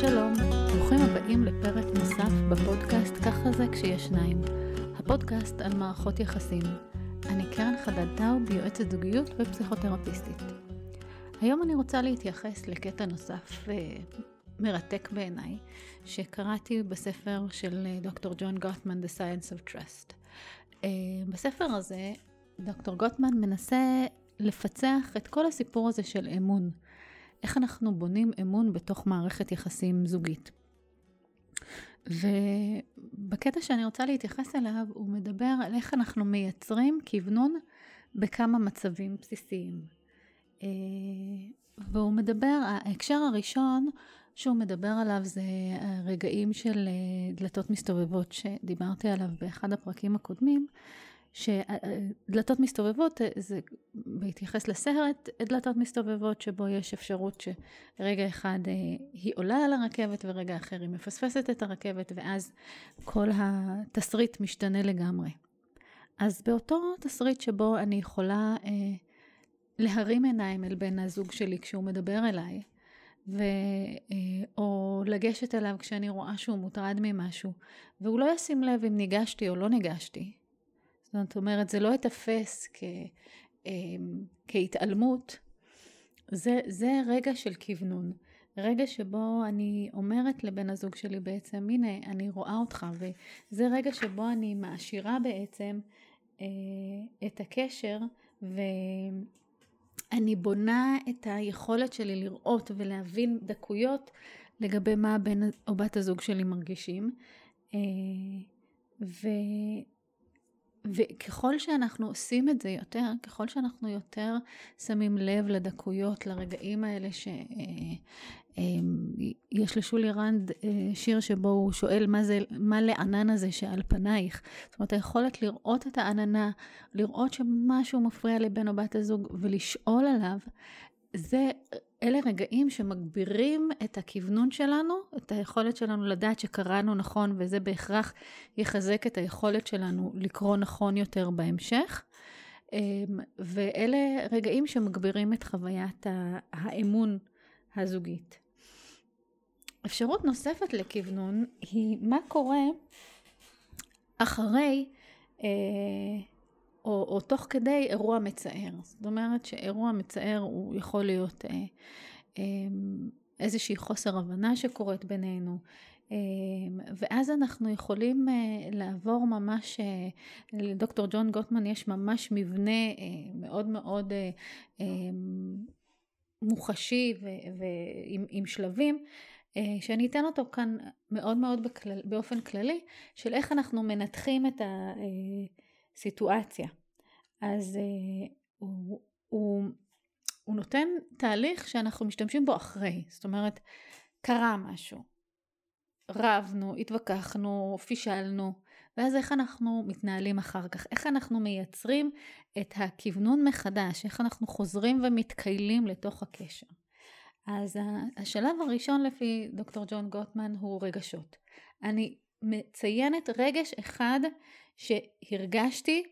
שלום, ברוכים הבאים לפרק נוסף בפודקאסט "ככה זה כשיש שניים", הפודקאסט על מערכות יחסים. אני קרן חדד טאוב, יועצת זוגיות ופסיכותרפיסטית. היום אני רוצה להתייחס לקטע נוסף מרתק בעיניי, שקראתי בספר של דוקטור ג'ון גוטמן, The Science of Trust. אה, בספר הזה, דוקטור גוטמן מנסה לפצח את כל הסיפור הזה של אמון. איך אנחנו בונים אמון בתוך מערכת יחסים זוגית. ובקטע שאני רוצה להתייחס אליו, הוא מדבר על איך אנחנו מייצרים כוונון בכמה מצבים בסיסיים. אה, והוא מדבר, ההקשר הראשון שהוא מדבר עליו זה הרגעים של אה, דלתות מסתובבות שדיברתי עליו באחד הפרקים הקודמים, שדלתות מסתובבות זה בהתייחס לסרט, דלתות מסתובבות שבו יש אפשרות שרגע אחד אה, היא עולה על הרכבת ורגע אחר היא מפספסת את הרכבת ואז כל התסריט משתנה לגמרי. אז באותו תסריט שבו אני יכולה אה, להרים עיניים אל בן הזוג שלי כשהוא מדבר אליי, ו, אה, או לגשת אליו כשאני רואה שהוא מוטרד ממשהו, והוא לא ישים לב אם ניגשתי או לא ניגשתי. זאת אומרת, זה לא ייתפס כ, אה, כהתעלמות, זה, זה רגע של כוונון. רגע שבו אני אומרת לבן הזוג שלי בעצם, הנה, אני רואה אותך, וזה רגע שבו אני מעשירה בעצם אה, את הקשר, ו... אני בונה את היכולת שלי לראות ולהבין דקויות לגבי מה בן או בת הזוג שלי מרגישים. אה, ו, וככל שאנחנו עושים את זה יותר, ככל שאנחנו יותר שמים לב לדקויות, לרגעים האלה ש... אה, אמ, יש לשולי רנד אה, שיר שבו הוא שואל מה זה, מה לענן הזה שעל פנייך. זאת אומרת, היכולת לראות את העננה, לראות שמשהו מפריע לבן או בת הזוג ולשאול עליו, זה, אלה רגעים שמגבירים את הכוונון שלנו, את היכולת שלנו לדעת שקראנו נכון, וזה בהכרח יחזק את היכולת שלנו לקרוא נכון יותר בהמשך. אמ, ואלה רגעים שמגבירים את חוויית האמון הזוגית. אפשרות נוספת לכוונון היא מה קורה אחרי אה, או, או תוך כדי אירוע מצער. זאת אומרת שאירוע מצער הוא יכול להיות אה, אה, איזושהי חוסר הבנה שקורית בינינו. אה, ואז אנחנו יכולים אה, לעבור ממש, אה, לדוקטור ג'ון גוטמן יש ממש מבנה מאוד מאוד מוחשי ועם שלבים, שאני אתן אותו כאן מאוד מאוד בכלל, באופן כללי, של איך אנחנו מנתחים את הסיטואציה. אז אה, הוא, הוא, הוא נותן תהליך שאנחנו משתמשים בו אחרי, זאת אומרת, קרה משהו, רבנו, התווכחנו, פישלנו, ואז איך אנחנו מתנהלים אחר כך, איך אנחנו מייצרים את הכוונון מחדש, איך אנחנו חוזרים ומתקיילים לתוך הקשר. אז השלב הראשון לפי דוקטור ג'ון גוטמן הוא רגשות. אני מציינת רגש אחד שהרגשתי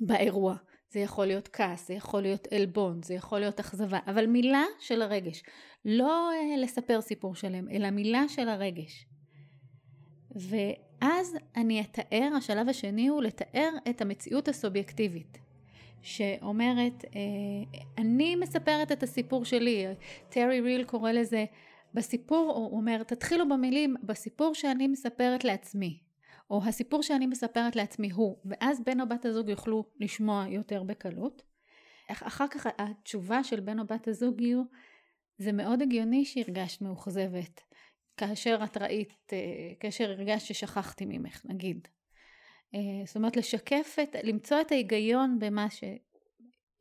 באירוע. זה יכול להיות כעס, זה יכול להיות עלבון, זה יכול להיות אכזבה, אבל מילה של הרגש. לא אה, לספר סיפור שלם, אלא מילה של הרגש. ואז אני אתאר, השלב השני הוא לתאר את המציאות הסובייקטיבית. שאומרת, אה, אני מספרת את הסיפור שלי, טרי ריל קורא לזה, בסיפור, הוא אומר, תתחילו במילים, בסיפור שאני מספרת לעצמי, או הסיפור שאני מספרת לעצמי הוא, ואז בן או בת הזוג יוכלו לשמוע יותר בקלות. אחר כך התשובה של בן או בת הזוג יהיו, זה מאוד הגיוני שהרגשת מאוכזבת, כאשר את ראית, אה, כאשר הרגשת ששכחתי ממך, נגיד. אה, זאת אומרת לשקף את, למצוא את ההיגיון במה ש...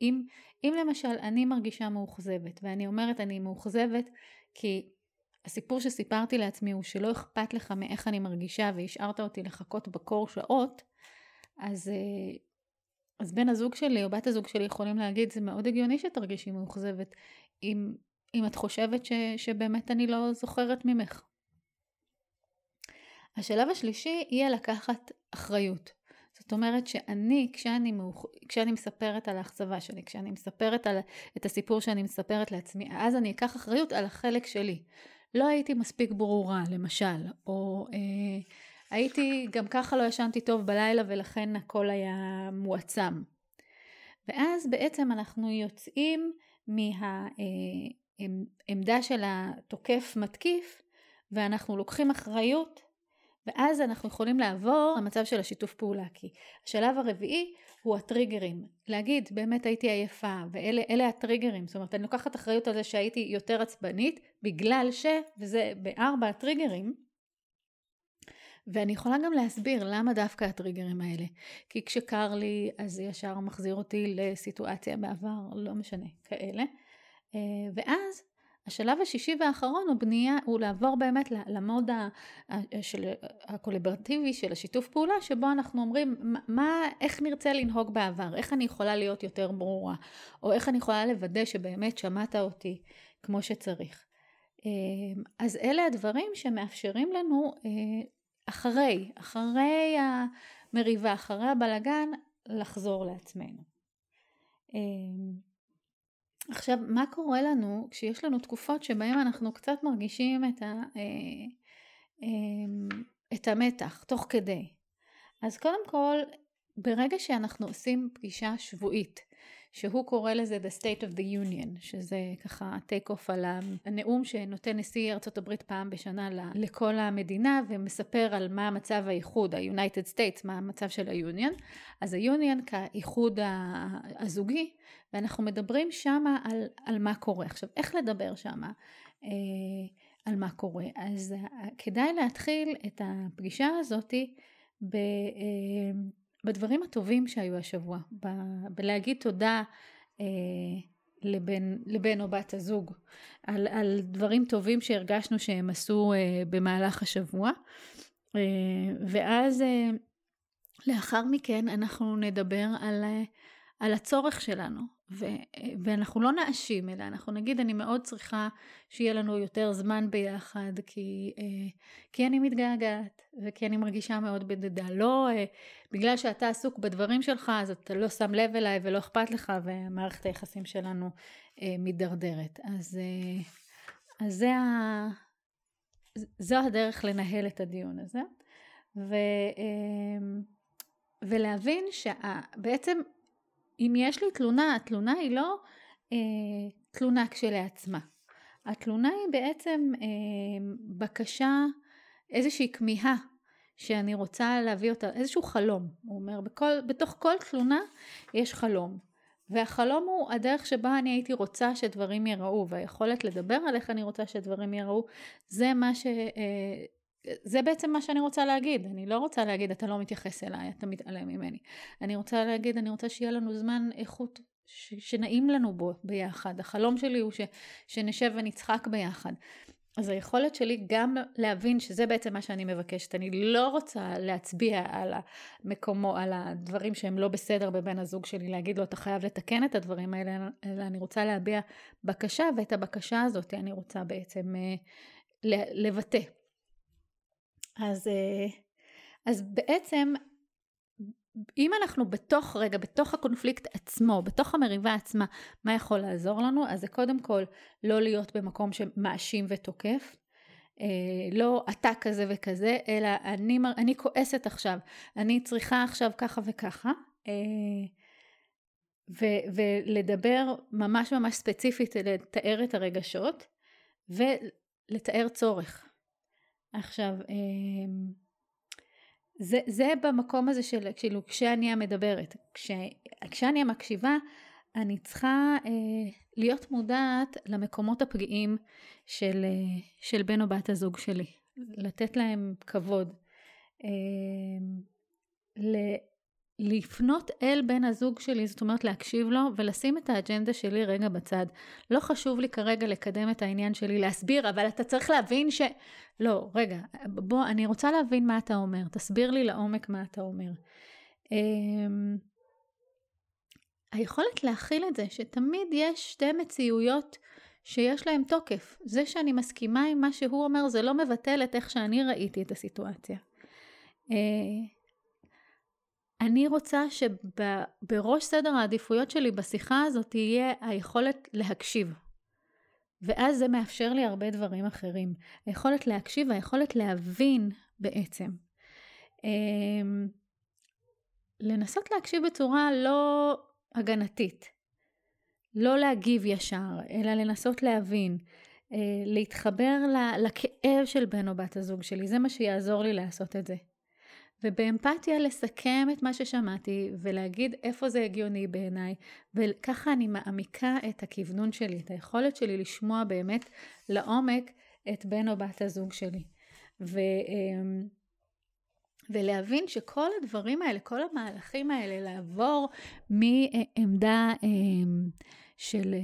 אם, אם למשל אני מרגישה מאוכזבת ואני אומרת אני מאוכזבת כי הסיפור שסיפרתי לעצמי הוא שלא אכפת לך מאיך אני מרגישה והשארת אותי לחכות בקור שעות, אז, אה, אז בן הזוג שלי או בת הזוג שלי יכולים להגיד זה מאוד הגיוני שתרגישי מאוכזבת אם, אם את חושבת ש, שבאמת אני לא זוכרת ממך. השלב השלישי יהיה לקחת אחריות. זאת אומרת שאני, כשאני, מאוח... כשאני מספרת על האכזבה שלי, כשאני מספרת על... את הסיפור שאני מספרת לעצמי, אז אני אקח אחריות על החלק שלי. לא הייתי מספיק ברורה, למשל, או אה, הייתי, גם ככה לא ישנתי טוב בלילה ולכן הכל היה מועצם. ואז בעצם אנחנו יוצאים מהעמדה אה, של התוקף מתקיף ואנחנו לוקחים אחריות ואז אנחנו יכולים לעבור למצב של השיתוף פעולה כי השלב הרביעי הוא הטריגרים להגיד באמת הייתי עייפה ואלה הטריגרים זאת אומרת אני לוקחת אחריות על זה שהייתי יותר עצבנית בגלל ש וזה בארבע הטריגרים ואני יכולה גם להסביר למה דווקא הטריגרים האלה. כי כשקר לי, אז זה ישר מחזיר אותי לסיטואציה בעבר, לא משנה, כאלה. אה, ואז השלב השישי והאחרון הוא בנייה, הוא לעבור באמת למוד הקולברטיבי של השיתוף פעולה, שבו אנחנו אומרים, מה, איך נרצה לנהוג בעבר, איך אני יכולה להיות יותר ברורה, או איך אני יכולה לוודא שבאמת שמעת אותי כמו שצריך. אה, אז אלה הדברים שמאפשרים לנו אה, אחרי, אחרי המריבה, אחרי הבלגן, לחזור לעצמנו. עכשיו, מה קורה לנו כשיש לנו תקופות שבהן אנחנו קצת מרגישים את, ה, אה, אמ, את המתח תוך כדי? אז קודם כל, ברגע שאנחנו עושים פגישה שבועית שהוא קורא לזה The State of the Union, שזה ככה טייק אוף על הנאום שנותן נשיא ארצות הברית פעם בשנה לכל המדינה ומספר על מה מצב האיחוד, ה-United States, מה המצב של ה-Union. אז ה-Union כאיחוד הזוגי, ואנחנו מדברים שם על, על מה קורה. עכשיו, איך לדבר שם? אה, על מה קורה. אז אה, כדאי להתחיל את הפגישה הזאתי ב... בדברים הטובים שהיו השבוע, ב, בלהגיד תודה אה, לבן, לבן או בת הזוג, על, על דברים טובים שהרגשנו שהם עשו אה, במהלך השבוע. אה, ואז אה, לאחר מכן אנחנו נדבר על, אה, על הצורך שלנו, ו, ואנחנו לא נאשים, אלא אנחנו נגיד, אני מאוד צריכה שיהיה לנו יותר זמן ביחד, כי, אה, כי אני מתגעגעת, וכי אני מרגישה מאוד בדדה. לא אה, בגלל שאתה עסוק בדברים שלך, אז אתה לא שם לב אליי ולא אכפת לך, ומערכת היחסים שלנו אה, מידרדרת. אז, אז זה ה... זו הדרך לנהל את הדיון הזה. ו, ולהבין שבעצם אם יש לי תלונה, התלונה היא לא אה, תלונה כשלעצמה. התלונה היא בעצם אה, בקשה, איזושהי כמיהה שאני רוצה להביא אותה, איזשהו חלום. הוא אומר, בכל, בתוך כל תלונה יש חלום. והחלום הוא הדרך שבה אני הייתי רוצה שדברים ייראו, והיכולת לדבר על איך אני רוצה שדברים ייראו, זה מה ש... אה, זה בעצם מה שאני רוצה להגיד. אני לא רוצה להגיד, אתה לא מתייחס אליי, אתה מתעלם ממני. אני רוצה להגיד, אני רוצה שיהיה לנו זמן איכות ש- שנעים לנו בו ביחד. החלום שלי הוא ש- שנשב ונצחק ביחד. אז היכולת שלי גם להבין שזה בעצם מה שאני מבקשת. אני לא רוצה להצביע על המקומו, על הדברים שהם לא בסדר בבן הזוג שלי, להגיד לו, אתה חייב לתקן את הדברים האלה, אלא אני רוצה להביע בקשה, ואת הבקשה הזאת אני רוצה בעצם אה, לבטא. אז, אה, אז בעצם, אם אנחנו בתוך, רגע, בתוך הקונפליקט עצמו, בתוך המריבה עצמה, מה יכול לעזור לנו? אז זה קודם כל לא להיות במקום שמאשים ותוקף. אה, לא אתה כזה וכזה, אלא אני, אני כועסת עכשיו, אני צריכה עכשיו ככה וככה. אה, ו- ולדבר ממש ממש ספציפית, לתאר את הרגשות ולתאר צורך. עכשיו, אמ, זה, זה במקום הזה של, כאילו, כשאני המדברת. כש, כשאני המקשיבה, אני צריכה אה, להיות מודעת למקומות הפגיעים של, אה, של בן או בת הזוג שלי. לתת להם כבוד. אה, לפנות אל בן הזוג שלי, זאת אומרת להקשיב לו ולשים את האג'נדה שלי רגע בצד. לא חשוב לי כרגע לקדם את העניין שלי, להסביר, אבל אתה צריך להבין ש... לא, רגע, בוא, אני רוצה להבין מה אתה אומר, תסביר לי לעומק מה אתה אומר. Um, היכולת להכיל את זה, שתמיד יש שתי מציאויות שיש להן תוקף. זה שאני מסכימה עם מה שהוא אומר, זה לא מבטל את איך שאני ראיתי את הסיטואציה. אני רוצה שבראש סדר העדיפויות שלי בשיחה הזאת תהיה היכולת להקשיב. ואז זה מאפשר לי הרבה דברים אחרים. היכולת להקשיב, היכולת להבין בעצם. אמ, לנסות להקשיב בצורה לא הגנתית, לא להגיב ישר, אלא לנסות להבין, אה, להתחבר לכאב של בן או בת הזוג שלי, זה מה שיעזור לי לעשות את זה. ובאמפתיה לסכם את מה ששמעתי ולהגיד איפה זה הגיוני בעיניי, וככה אני מעמיקה את הכוונון שלי, את היכולת שלי לשמוע באמת לעומק את בן או בת הזוג שלי. ו, אמ, ולהבין שכל הדברים האלה, כל המהלכים האלה, לעבור מעמדה אמ, של,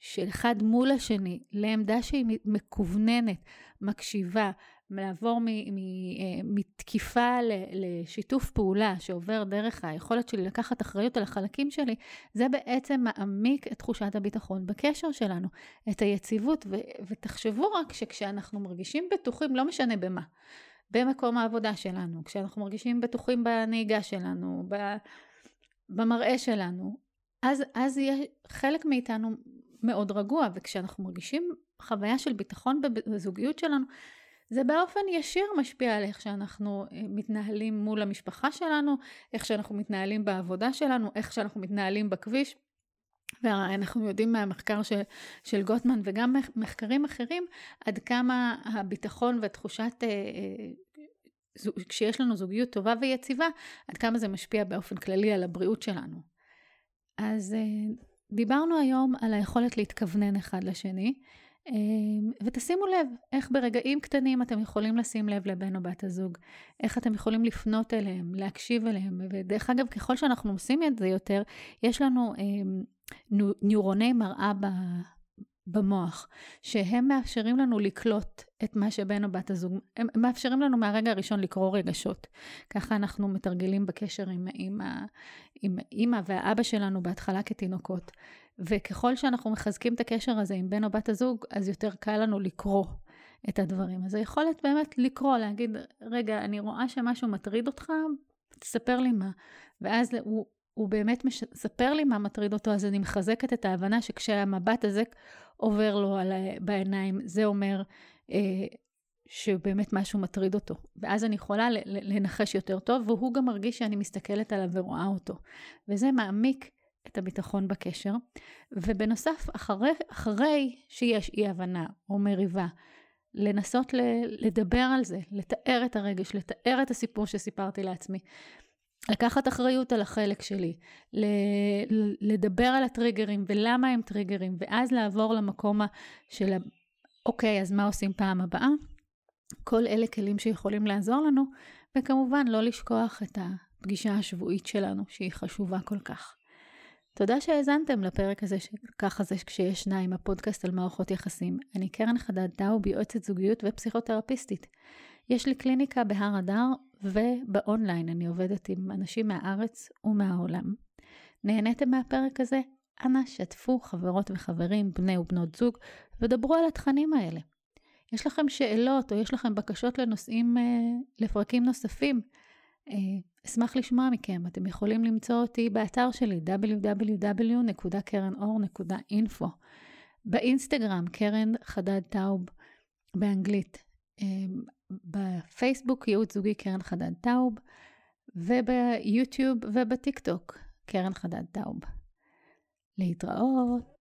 של אחד מול השני לעמדה שהיא מקווננת, מקשיבה, לעבור אה, מתקיפה לשיתוף פעולה שעובר דרך היכולת שלי לקחת אחריות על החלקים שלי, זה בעצם מעמיק את תחושת הביטחון בקשר שלנו, את היציבות, ו- ותחשבו רק שכשאנחנו מרגישים בטוחים, לא משנה במה, במקום העבודה שלנו, כשאנחנו מרגישים בטוחים בנהיגה שלנו, במראה שלנו, אז, אז יהיה חלק מאיתנו מאוד רגוע, וכשאנחנו מרגישים חוויה של ביטחון בזוגיות שלנו, זה באופן ישיר משפיע על איך שאנחנו אה, מתנהלים מול המשפחה שלנו, איך שאנחנו מתנהלים בעבודה שלנו, איך שאנחנו מתנהלים בכביש. ואנחנו יודעים מהמחקר של, של גוטמן וגם מחקרים אחרים, עד כמה הביטחון ותחושת, אה, אה, כשיש לנו זוגיות טובה ויציבה, עד כמה זה משפיע באופן כללי על הבריאות שלנו. אז דיברנו היום על היכולת להתכוונן אחד לשני. אמ, ותשימו לב איך ברגעים קטנים אתם יכולים לשים לב לבן או בת הזוג, איך אתם יכולים לפנות אליהם, להקשיב אליהם, ודרך אגב, ככל שאנחנו עושים את זה יותר, יש לנו אה, ניורוני מראה במוח, שהם מאפשרים לנו לקלוט את מה שבן או בת הזוג, הם מאפשרים לנו מהרגע הראשון לקרוא רגשות. ככה אנחנו מתרגלים בקשר עם, עם, עם אימא והאבא שלנו בהתחלה כתינוקות. וככל שאנחנו מחזקים את הקשר הזה עם בן או בת הזוג, אז יותר קל לנו לקרוא את הדברים. אז היכולת באמת לקרוא, להגיד, רגע, אני רואה שמשהו מטריד אותך, תספר לי מה. ואז הוא, הוא באמת מספר לי מה מטריד אותו, אז אני מחזקת את ההבנה שכשהמבט הזה עובר לו על, בעיניים, זה אומר אה, שבאמת משהו מטריד אותו. ואז אני יכולה לנחש יותר טוב, והוא גם מרגיש שאני מסתכלת עליו ורואה אותו. וזה מעמיק את הביטחון בקשר. ובנוסף, אחרי, אחרי שיש אי הבנה או מריבה, לנסות לדבר על זה, לתאר את הרגש, לתאר את הסיפור שסיפרתי לעצמי. לקחת אחריות על החלק שלי, לדבר על הטריגרים ולמה הם טריגרים, ואז לעבור למקום של, אוקיי, אז מה עושים פעם הבאה? כל אלה כלים שיכולים לעזור לנו, וכמובן לא לשכוח את הפגישה השבועית שלנו, שהיא חשובה כל כך. תודה שהאזנתם לפרק הזה, ככה זה כשיש שניים, הפודקאסט על מערכות יחסים. אני קרן חדד טאוב, יועצת זוגיות ופסיכותרפיסטית. יש לי קליניקה בהר אדר ובאונליין אני עובדת עם אנשים מהארץ ומהעולם. נהניתם מהפרק הזה? אנא שתפו חברות וחברים, בני ובנות זוג, ודברו על התכנים האלה. יש לכם שאלות או יש לכם בקשות לנושאים, אה, לפרקים נוספים? אה, אשמח לשמוע מכם. אתם יכולים למצוא אותי באתר שלי www.קרנאור.info באינסטגרם, קרן חדד טאוב באנגלית. בפייסבוק, ייעוץ זוגי קרן חדד טאוב, וביוטיוב ובטיק טוק, קרן חדד טאוב. להתראות.